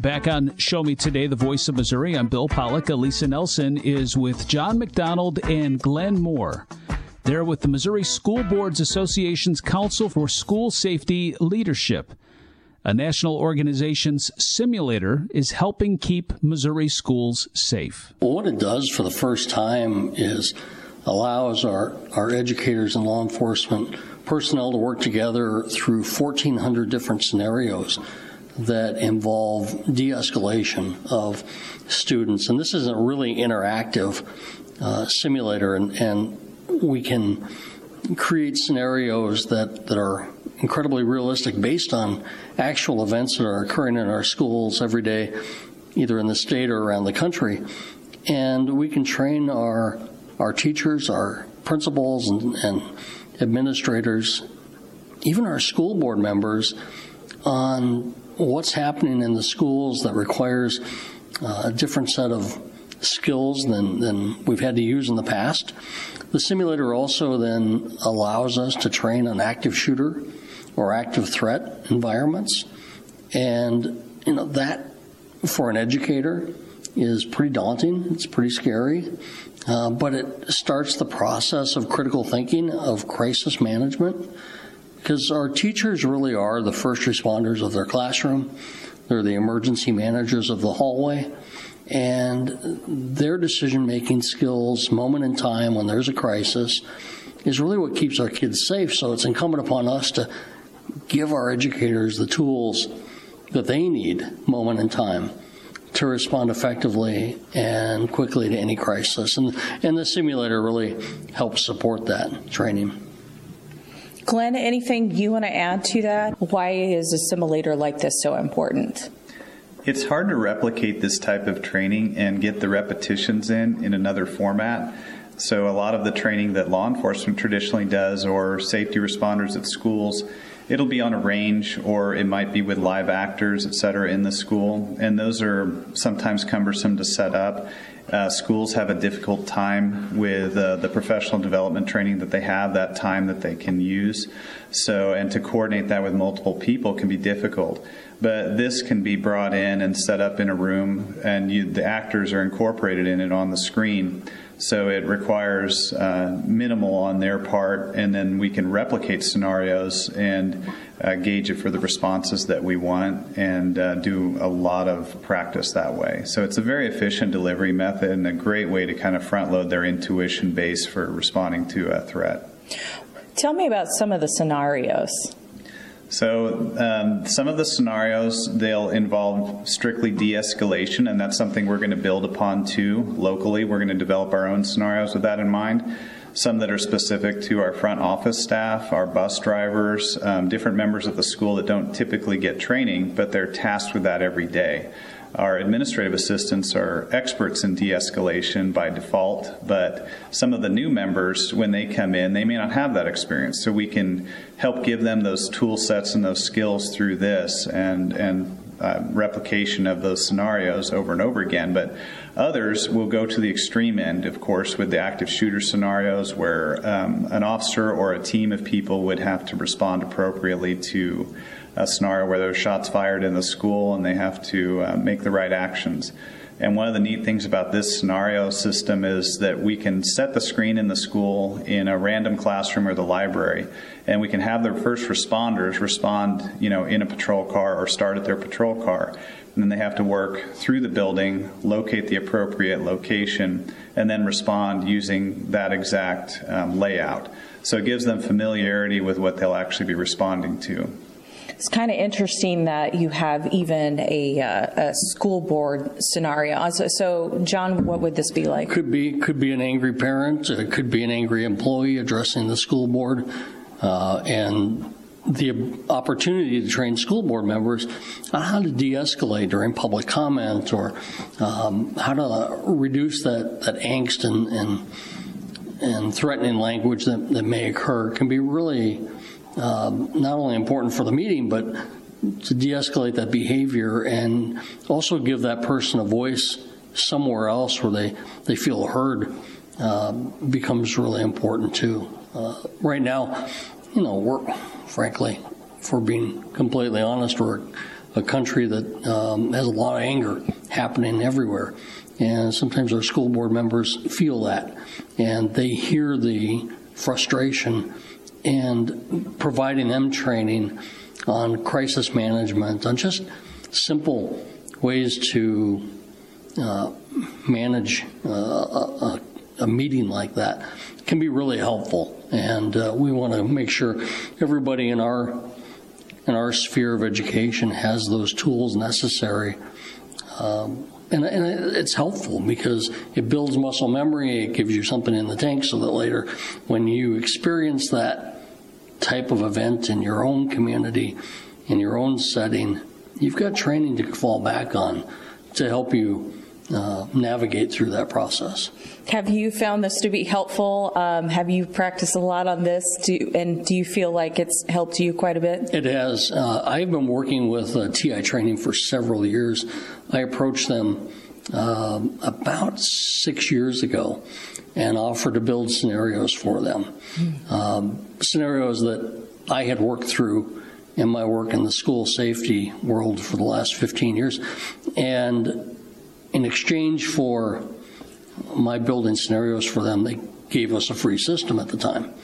Back on Show Me Today, the voice of Missouri, I'm Bill Pollock. Alisa Nelson is with John McDonald and Glen Moore. They're with the Missouri School Boards Association's Council for School Safety Leadership. A national organization's simulator is helping keep Missouri schools safe. Well, what it does for the first time is allows our, our educators and law enforcement personnel to work together through 1,400 different scenarios that involve de escalation of students. And this is a really interactive uh, simulator, and, and we can create scenarios that, that are incredibly realistic based on actual events that are occurring in our schools every day, either in the state or around the country. And we can train our, our teachers, our principals, and, and administrators, even our school board members, on what's happening in the schools that requires uh, a different set of skills than, than we've had to use in the past. The simulator also then allows us to train on active shooter or active threat environments. And, you know, that for an educator is pretty daunting. It's pretty scary. Uh, but it starts the process of critical thinking, of crisis management, because our teachers really are the first responders of their classroom. They're the emergency managers of the hallway. And their decision making skills, moment in time when there's a crisis, is really what keeps our kids safe. So it's incumbent upon us to give our educators the tools that they need, moment in time, to respond effectively and quickly to any crisis. And, and the simulator really helps support that training. Glen, anything you want to add to that? Why is a simulator like this so important? It's hard to replicate this type of training and get the repetitions in in another format. So, a lot of the training that law enforcement traditionally does or safety responders at schools, it'll be on a range or it might be with live actors, et cetera, in the school. And those are sometimes cumbersome to set up. Uh, schools have a difficult time with uh, the professional development training that they have, that time that they can use. So, and to coordinate that with multiple people can be difficult but this can be brought in and set up in a room, and you, the actors are incorporated in it on the screen. So it requires uh, minimal on their part, and then we can replicate scenarios and uh, gauge it for the responses that we want and uh, do a lot of practice that way. So it's a very efficient delivery method and a great way to kind of front load their intuition base for responding to a threat. Tell me about some of the scenarios. So um, some of the scenarios they'll involve strictly de-escalation, and that's something we're going to build upon too locally. We're going to develop our own scenarios with that in mind. Some that are specific to our front office staff, our bus drivers, um, different members of the school that don't typically get training, but they're tasked with that every day. Our administrative assistants are experts in de escalation by default, but some of the new members, when they come in, they may not have that experience. So we can help give them those tool sets and those skills through this and, and uh, replication of those scenarios over and over again. But others will go to the extreme end, of course, with the active shooter scenarios where um, an officer or a team of people would have to respond appropriately to a scenario where there's shots fired in the school and they have to uh, make the right actions. And one of the neat things about this scenario system is that we can set the screen in the school in a random classroom or the library, and we can have the first responders respond, you know, in a patrol car or start at their patrol car. And then they have to work through the building, locate the appropriate location, and then respond using that exact um, layout. So it gives them familiarity with what they'll actually be responding to. It's kind of interesting that you have even a, uh, a school board scenario. So, so, John, what would this be like? Could be could be an angry parent. It could be an angry employee addressing the school board, uh, and the opportunity to train school board members on how to de-escalate during public comment or um, how to reduce that, that angst and, and, and threatening language that, that may occur can be really um, not only important for the meeting, but to de escalate that behavior and also give that person a voice somewhere else where they, they feel heard uh, becomes really important too. Uh, right now, you know, we're frankly, for being completely honest, we're a country that um, has a lot of anger happening everywhere. And sometimes our school board members feel that and they hear the frustration and providing them training on crisis management, on just simple ways to uh, manage uh, a, a, meeting like that can be really helpful. And uh, we want to make sure everybody in our in our sphere of education has those tools necessary. Um, and, and, it's helpful because it builds muscle memory. It gives you something in the tank so that later, when you experience that type of event in your own community, in your own setting, you've got training to fall back on to help you uh, navigate through that process. Have you found this to be helpful? Um, have you practiced a lot on this, do, and do you feel like it's helped you quite a bit? It has. Uh, I've been working with uh, TI training for several years. I approached them um, about six years ago and offered to build scenarios for them. Mm. Um, scenarios that I had worked through in my work in the school safety world for the last 15 years. And in exchange for my building scenarios for them, they gave us a free system at the time.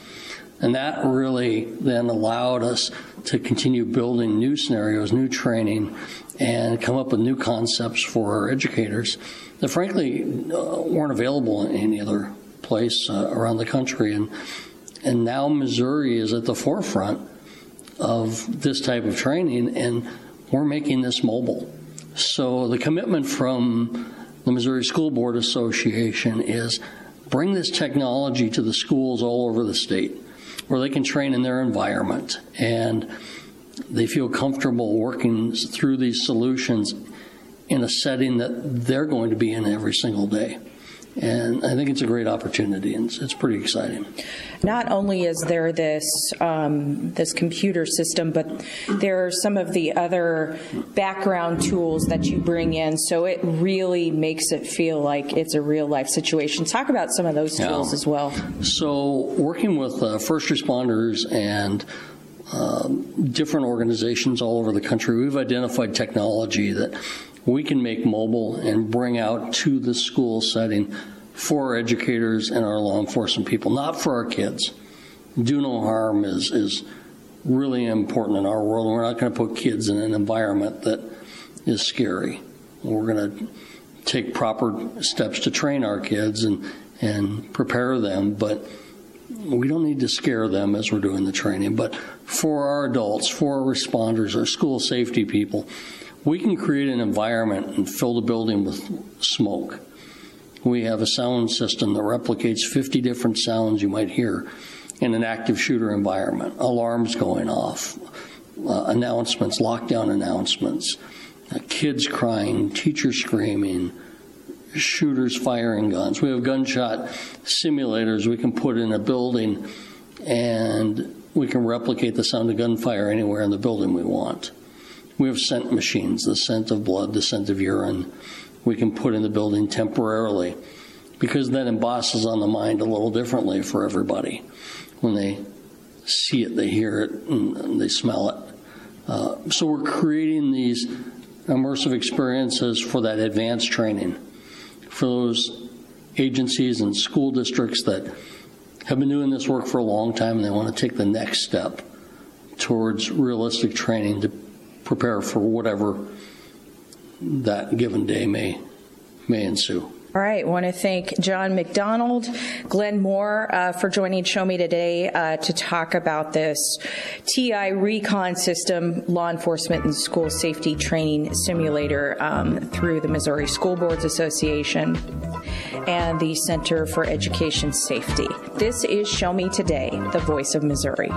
And that really then allowed us to continue building new scenarios, new training, and come up with new concepts for our educators that frankly uh, weren't available in any other place uh, around the country. And, and now Missouri is at the forefront of this type of training, and we're making this mobile. So the commitment from the Missouri School Board Association is bring this technology to the schools all over the state where they can train in their environment and they feel comfortable working through these solutions in a setting that they're going to be in every single day. And I think it's a great opportunity, and it's, it's pretty exciting. Not only is there this um, this computer system, but there are some of the other background tools that you bring in, so it really makes it feel like it's a real life situation. Talk about some of those tools yeah. as well. So, working with uh, first responders and um, different organizations all over the country, we've identified technology that we can make mobile and bring out to the school setting for our educators and our law enforcement people, not for our kids. Do no harm is, is really important in our world. We're not going to put kids in an environment that is scary. We're going to take proper steps to train our kids and, and prepare them, but we don't need to scare them as we're doing the training. But for our adults, for our responders, our school safety people, we can create an environment and fill the building with smoke. We have a sound system that replicates 50 different sounds you might hear in an active shooter environment. Alarms going off, uh, announcements, lockdown announcements, uh, kids crying, teachers screaming, shooters firing guns. We have gunshot simulators we can put in a building and we can replicate the sound of gunfire anywhere in the building we want. We have scent machines, the scent of blood, the scent of urine, we can put in the building temporarily because that embosses on the mind a little differently for everybody. When they see it, they hear it, and they smell it. Uh, so we're creating these immersive experiences for that advanced training for those agencies and school districts that have been doing this work for a long time and they want to take the next step towards realistic training to prepare for whatever that given day may may ensue. All right. I want to thank John McDonald, Glen Moore uh, for joining Show Me today uh, to talk about this TI Recon System Law Enforcement and School Safety Training Simulator um, through the Missouri School Boards Association and the Center for Education Safety. This is Show Me Today, the voice of Missouri.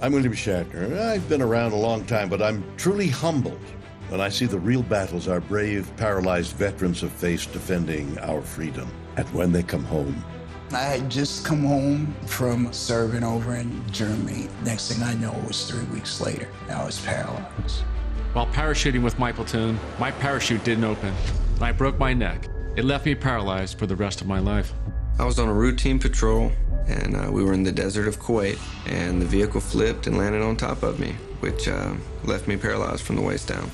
I'm William Shatner. I've been around a long time, but I'm truly humbled when I see the real battles our brave, paralyzed veterans have faced defending our freedom, and when they come home. I had just come home from serving over in Germany. Next thing I know, it was three weeks later. I was paralyzed. While parachuting with my platoon, my parachute didn't open. I broke my neck. It left me paralyzed for the rest of my life. I was on a routine patrol, and uh, we were in the desert of Kuwait, and the vehicle flipped and landed on top of me, which uh, left me paralyzed from the waist down.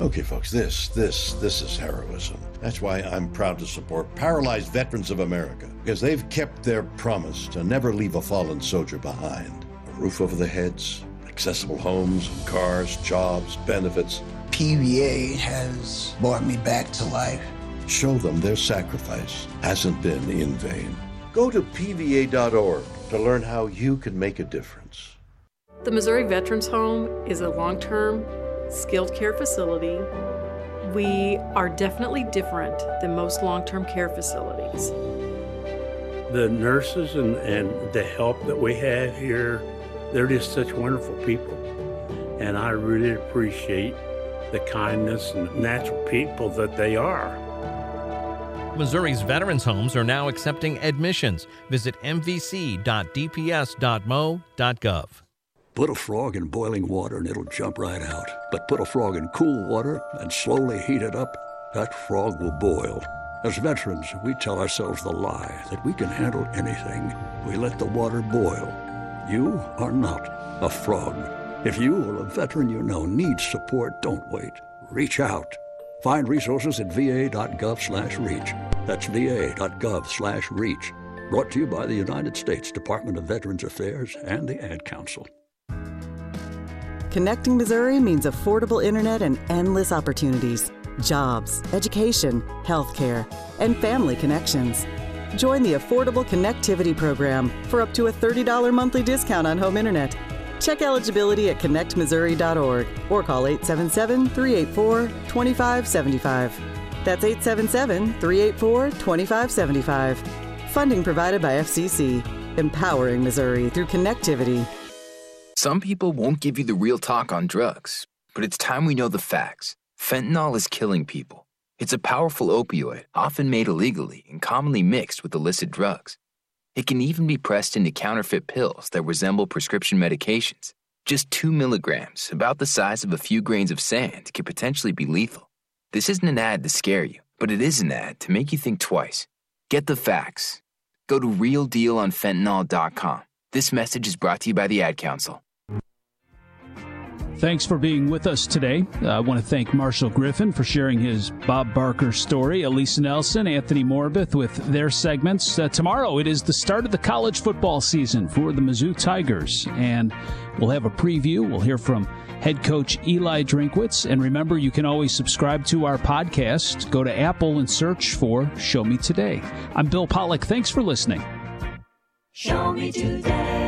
Okay, folks, this, this, this is heroism. That's why I'm proud to support Paralyzed Veterans of America, because they've kept their promise to never leave a fallen soldier behind. A roof over their heads, accessible homes, cars, jobs, benefits. PVA has brought me back to life. Show them their sacrifice hasn't been in vain. Go to PVA.org to learn how you can make a difference. The Missouri Veterans Home is a long term skilled care facility. We are definitely different than most long term care facilities. The nurses and, and the help that we have here, they're just such wonderful people. And I really appreciate the kindness and natural people that they are. Missouri's veterans homes are now accepting admissions. Visit mvc.dps.mo.gov. Put a frog in boiling water and it'll jump right out. But put a frog in cool water and slowly heat it up, that frog will boil. As veterans, we tell ourselves the lie that we can handle anything. We let the water boil. You are not a frog. If you or a veteran you know needs support, don't wait. Reach out. Find resources at va.gov/reach. That's va.gov/reach. Brought to you by the United States Department of Veterans Affairs and the Ad Council. Connecting Missouri means affordable internet and endless opportunities, jobs, education, healthcare, and family connections. Join the Affordable Connectivity Program for up to a $30 monthly discount on home internet. Check eligibility at connectmissouri.org or call 877 384 2575. That's 877 384 2575. Funding provided by FCC, empowering Missouri through connectivity. Some people won't give you the real talk on drugs, but it's time we know the facts. Fentanyl is killing people. It's a powerful opioid, often made illegally and commonly mixed with illicit drugs. It can even be pressed into counterfeit pills that resemble prescription medications. Just two milligrams, about the size of a few grains of sand, could potentially be lethal. This isn't an ad to scare you, but it is an ad to make you think twice. Get the facts. Go to realdealonfentanyl.com. This message is brought to you by the Ad Council. Thanks for being with us today. Uh, I want to thank Marshall Griffin for sharing his Bob Barker story, Alisa Nelson, Anthony Morbith with their segments. Uh, tomorrow it is the start of the college football season for the Mizzou Tigers, and we'll have a preview. We'll hear from head coach Eli Drinkwitz. And remember, you can always subscribe to our podcast. Go to Apple and search for Show Me Today. I'm Bill Pollock. Thanks for listening. Show Me Today.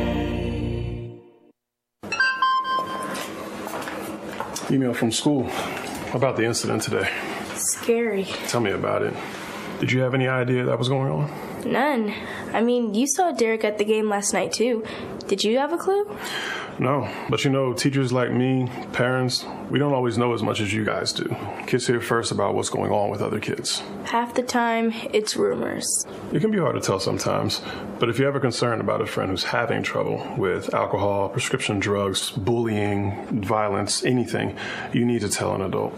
Email from school about the incident today. Scary. Tell me about it. Did you have any idea that was going on? None. I mean, you saw Derek at the game last night, too. Did you have a clue? No, but you know, teachers like me, parents, we don't always know as much as you guys do. Kids hear first about what's going on with other kids. Half the time, it's rumors. It can be hard to tell sometimes, but if you have a concern about a friend who's having trouble with alcohol, prescription drugs, bullying, violence, anything, you need to tell an adult.